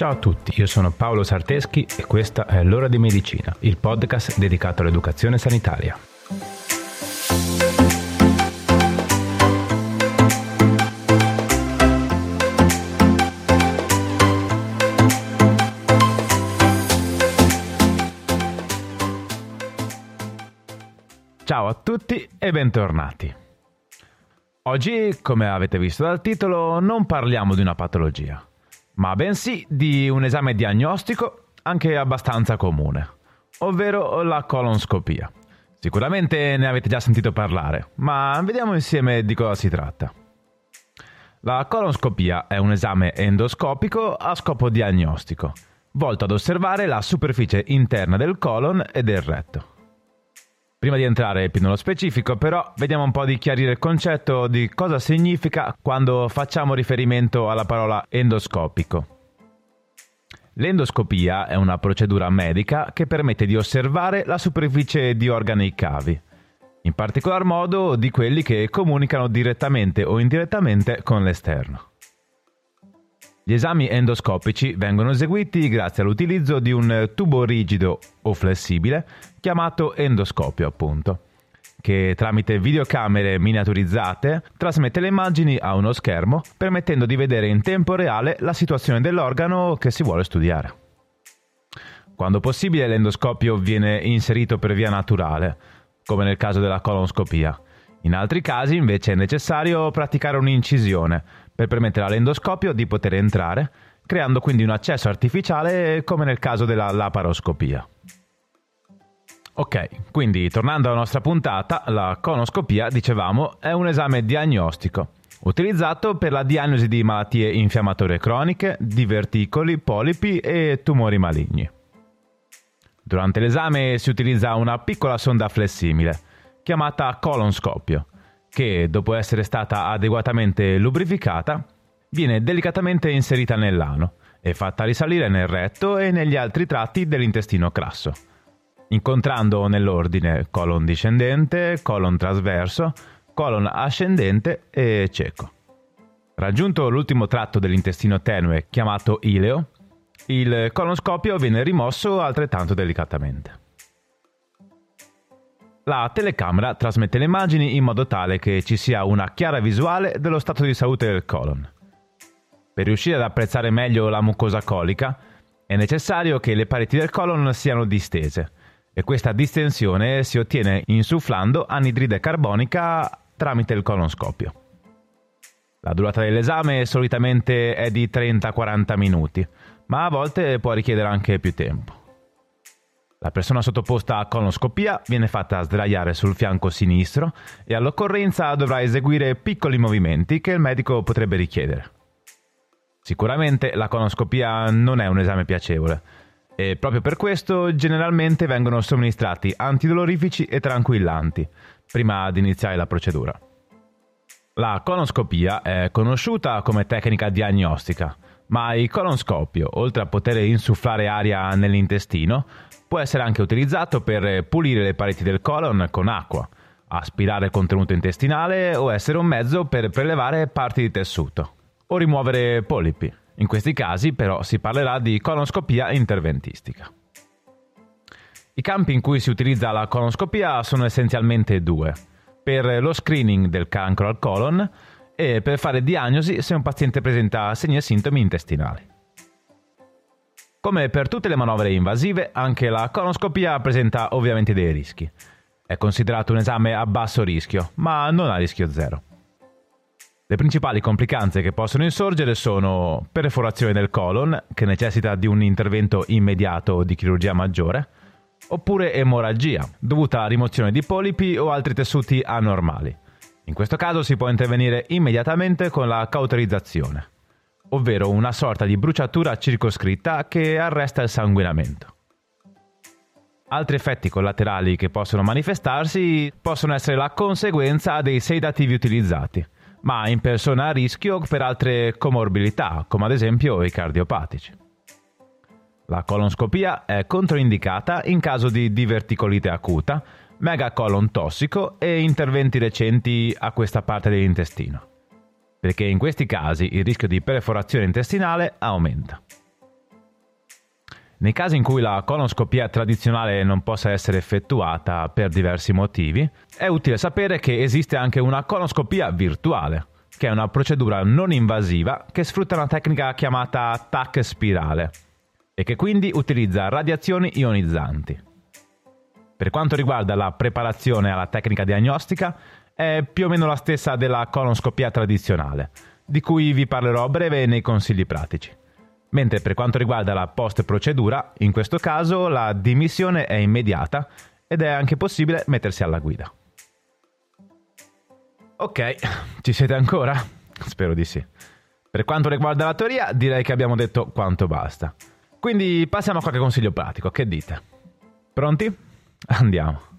Ciao a tutti, io sono Paolo Sarteschi e questa è L'ora di medicina, il podcast dedicato all'educazione sanitaria. Ciao a tutti e bentornati. Oggi, come avete visto dal titolo, non parliamo di una patologia ma bensì di un esame diagnostico anche abbastanza comune, ovvero la colonscopia. Sicuramente ne avete già sentito parlare, ma vediamo insieme di cosa si tratta. La colonscopia è un esame endoscopico a scopo diagnostico, volto ad osservare la superficie interna del colon e del retto. Prima di entrare più nello specifico, però, vediamo un po' di chiarire il concetto di cosa significa quando facciamo riferimento alla parola endoscopico. L'endoscopia è una procedura medica che permette di osservare la superficie di organi cavi, in particolar modo di quelli che comunicano direttamente o indirettamente con l'esterno. Gli esami endoscopici vengono eseguiti grazie all'utilizzo di un tubo rigido o flessibile chiamato endoscopio, appunto, che tramite videocamere miniaturizzate trasmette le immagini a uno schermo, permettendo di vedere in tempo reale la situazione dell'organo che si vuole studiare. Quando possibile l'endoscopio viene inserito per via naturale, come nel caso della colonscopia. In altri casi invece è necessario praticare un'incisione per permettere all'endoscopio di poter entrare, creando quindi un accesso artificiale come nel caso della laparoscopia. Ok, quindi tornando alla nostra puntata, la conoscopia, dicevamo, è un esame diagnostico utilizzato per la diagnosi di malattie infiammatorie croniche, diverticoli, polipi e tumori maligni. Durante l'esame si utilizza una piccola sonda flessibile, chiamata colonscopio, che, dopo essere stata adeguatamente lubrificata, viene delicatamente inserita nell'ano e fatta risalire nel retto e negli altri tratti dell'intestino crasso, incontrando nell'ordine colon discendente, colon trasverso, colon ascendente e cieco. Raggiunto l'ultimo tratto dell'intestino tenue chiamato ileo, il colonscopio viene rimosso altrettanto delicatamente. La telecamera trasmette le immagini in modo tale che ci sia una chiara visuale dello stato di salute del colon. Per riuscire ad apprezzare meglio la mucosa colica è necessario che le pareti del colon siano distese e questa distensione si ottiene insufflando anidride carbonica tramite il colonscopio. La durata dell'esame solitamente è di 30-40 minuti, ma a volte può richiedere anche più tempo. La persona sottoposta a colonoscopia viene fatta sdraiare sul fianco sinistro e all'occorrenza dovrà eseguire piccoli movimenti che il medico potrebbe richiedere. Sicuramente la colonoscopia non è un esame piacevole e proprio per questo generalmente vengono somministrati antidolorifici e tranquillanti prima di iniziare la procedura. La colonoscopia è conosciuta come tecnica diagnostica, ma il colonscopio, oltre a poter insufflare aria nell'intestino, Può essere anche utilizzato per pulire le pareti del colon con acqua, aspirare il contenuto intestinale o essere un mezzo per prelevare parti di tessuto o rimuovere polipi. In questi casi però si parlerà di colonoscopia interventistica. I campi in cui si utilizza la colonoscopia sono essenzialmente due, per lo screening del cancro al colon e per fare diagnosi se un paziente presenta segni e sintomi intestinali. Come per tutte le manovre invasive, anche la conoscopia presenta ovviamente dei rischi. È considerato un esame a basso rischio, ma non a rischio zero. Le principali complicanze che possono insorgere sono perforazione del colon, che necessita di un intervento immediato di chirurgia maggiore, oppure emorragia, dovuta alla rimozione di polipi o altri tessuti anormali. In questo caso si può intervenire immediatamente con la cauterizzazione ovvero una sorta di bruciatura circoscritta che arresta il sanguinamento. Altri effetti collaterali che possono manifestarsi possono essere la conseguenza dei sedativi utilizzati, ma in persona a rischio per altre comorbilità, come ad esempio i cardiopatici. La colonscopia è controindicata in caso di diverticolite acuta, megacolon tossico e interventi recenti a questa parte dell'intestino perché in questi casi il rischio di perforazione intestinale aumenta. Nei casi in cui la colonoscopia tradizionale non possa essere effettuata per diversi motivi, è utile sapere che esiste anche una colonoscopia virtuale, che è una procedura non invasiva che sfrutta una tecnica chiamata TAC spirale e che quindi utilizza radiazioni ionizzanti. Per quanto riguarda la preparazione alla tecnica diagnostica, è più o meno la stessa della colonoscopia tradizionale, di cui vi parlerò a breve nei consigli pratici. Mentre per quanto riguarda la post-procedura, in questo caso la dimissione è immediata ed è anche possibile mettersi alla guida. Ok, ci siete ancora? Spero di sì. Per quanto riguarda la teoria, direi che abbiamo detto quanto basta. Quindi passiamo a qualche consiglio pratico, che dite? Pronti? Andiamo.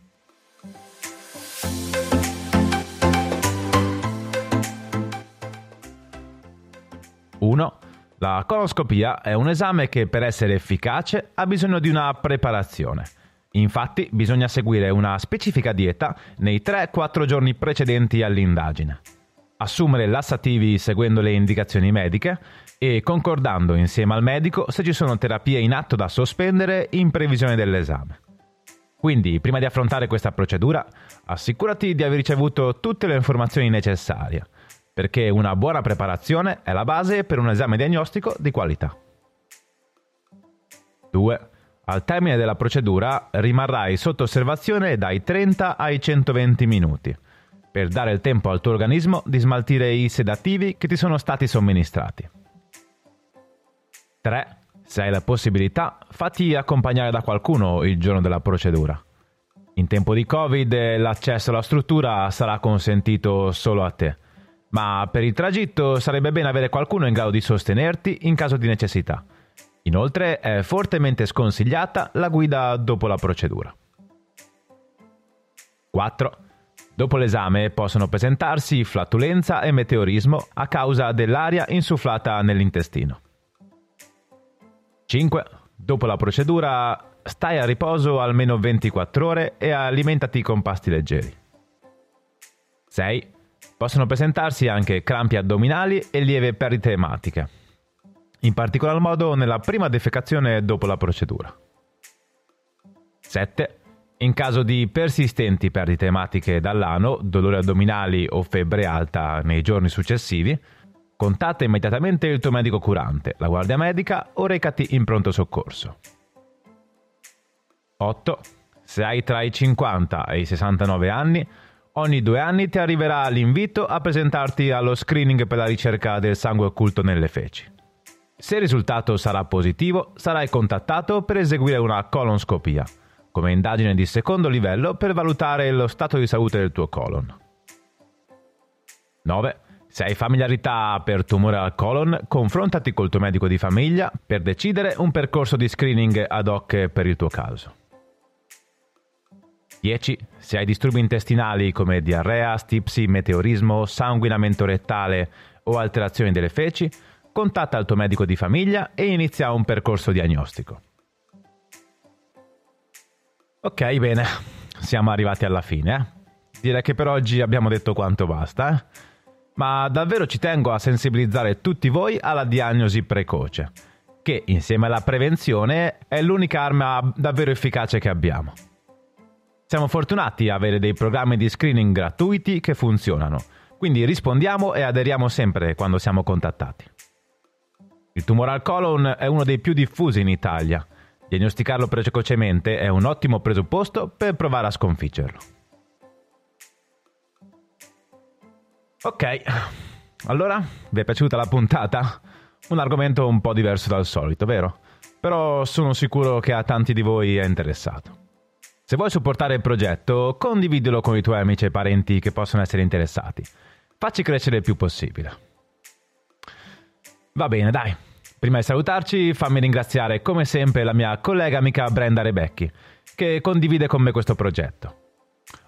Uno. La colonoscopia è un esame che per essere efficace ha bisogno di una preparazione. Infatti bisogna seguire una specifica dieta nei 3-4 giorni precedenti all'indagine, assumere lassativi seguendo le indicazioni mediche e concordando insieme al medico se ci sono terapie in atto da sospendere in previsione dell'esame. Quindi, prima di affrontare questa procedura, assicurati di aver ricevuto tutte le informazioni necessarie, perché una buona preparazione è la base per un esame diagnostico di qualità. 2. Al termine della procedura rimarrai sotto osservazione dai 30 ai 120 minuti, per dare il tempo al tuo organismo di smaltire i sedativi che ti sono stati somministrati. 3. Se hai la possibilità, fatti accompagnare da qualcuno il giorno della procedura. In tempo di Covid l'accesso alla struttura sarà consentito solo a te, ma per il tragitto sarebbe bene avere qualcuno in grado di sostenerti in caso di necessità. Inoltre è fortemente sconsigliata la guida dopo la procedura. 4. Dopo l'esame possono presentarsi flatulenza e meteorismo a causa dell'aria insufflata nell'intestino. 5. Dopo la procedura stai a riposo almeno 24 ore e alimentati con pasti leggeri. 6. Possono presentarsi anche crampi addominali e lieve perdite ematiche, in particolar modo nella prima defecazione dopo la procedura. 7. In caso di persistenti perdite ematiche dall'ano, dolori addominali o febbre alta nei giorni successivi, Contatta immediatamente il tuo medico curante, la guardia medica o recati in pronto soccorso. 8. Se hai tra i 50 e i 69 anni, ogni due anni ti arriverà l'invito a presentarti allo screening per la ricerca del sangue occulto nelle feci. Se il risultato sarà positivo, sarai contattato per eseguire una colonscopia, come indagine di secondo livello per valutare lo stato di salute del tuo colon. 9. Se hai familiarità per tumore al colon, confrontati col tuo medico di famiglia per decidere un percorso di screening ad hoc per il tuo caso. 10. Se hai disturbi intestinali come diarrea, stipsi, meteorismo, sanguinamento rettale o alterazioni delle feci, contatta il tuo medico di famiglia e inizia un percorso diagnostico. Ok, bene, siamo arrivati alla fine. Eh? Direi che per oggi abbiamo detto quanto basta. Eh? ma davvero ci tengo a sensibilizzare tutti voi alla diagnosi precoce, che insieme alla prevenzione è l'unica arma davvero efficace che abbiamo. Siamo fortunati a avere dei programmi di screening gratuiti che funzionano, quindi rispondiamo e aderiamo sempre quando siamo contattati. Il tumore al colon è uno dei più diffusi in Italia. Diagnosticarlo precocemente è un ottimo presupposto per provare a sconfiggerlo. Ok, allora vi è piaciuta la puntata? Un argomento un po' diverso dal solito, vero? Però sono sicuro che a tanti di voi è interessato. Se vuoi supportare il progetto, condividilo con i tuoi amici e parenti che possono essere interessati. Facci crescere il più possibile. Va bene, dai. Prima di salutarci, fammi ringraziare come sempre la mia collega amica Brenda Rebecchi, che condivide con me questo progetto.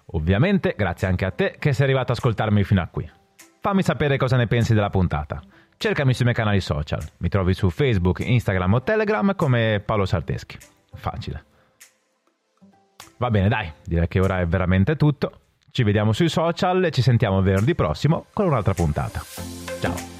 Ovviamente, grazie anche a te che sei arrivato ad ascoltarmi fino a qui fammi sapere cosa ne pensi della puntata. Cercami sui miei canali social. Mi trovi su Facebook, Instagram o Telegram come Paolo Sarteschi. Facile. Va bene, dai, direi che ora è veramente tutto. Ci vediamo sui social e ci sentiamo venerdì prossimo con un'altra puntata. Ciao.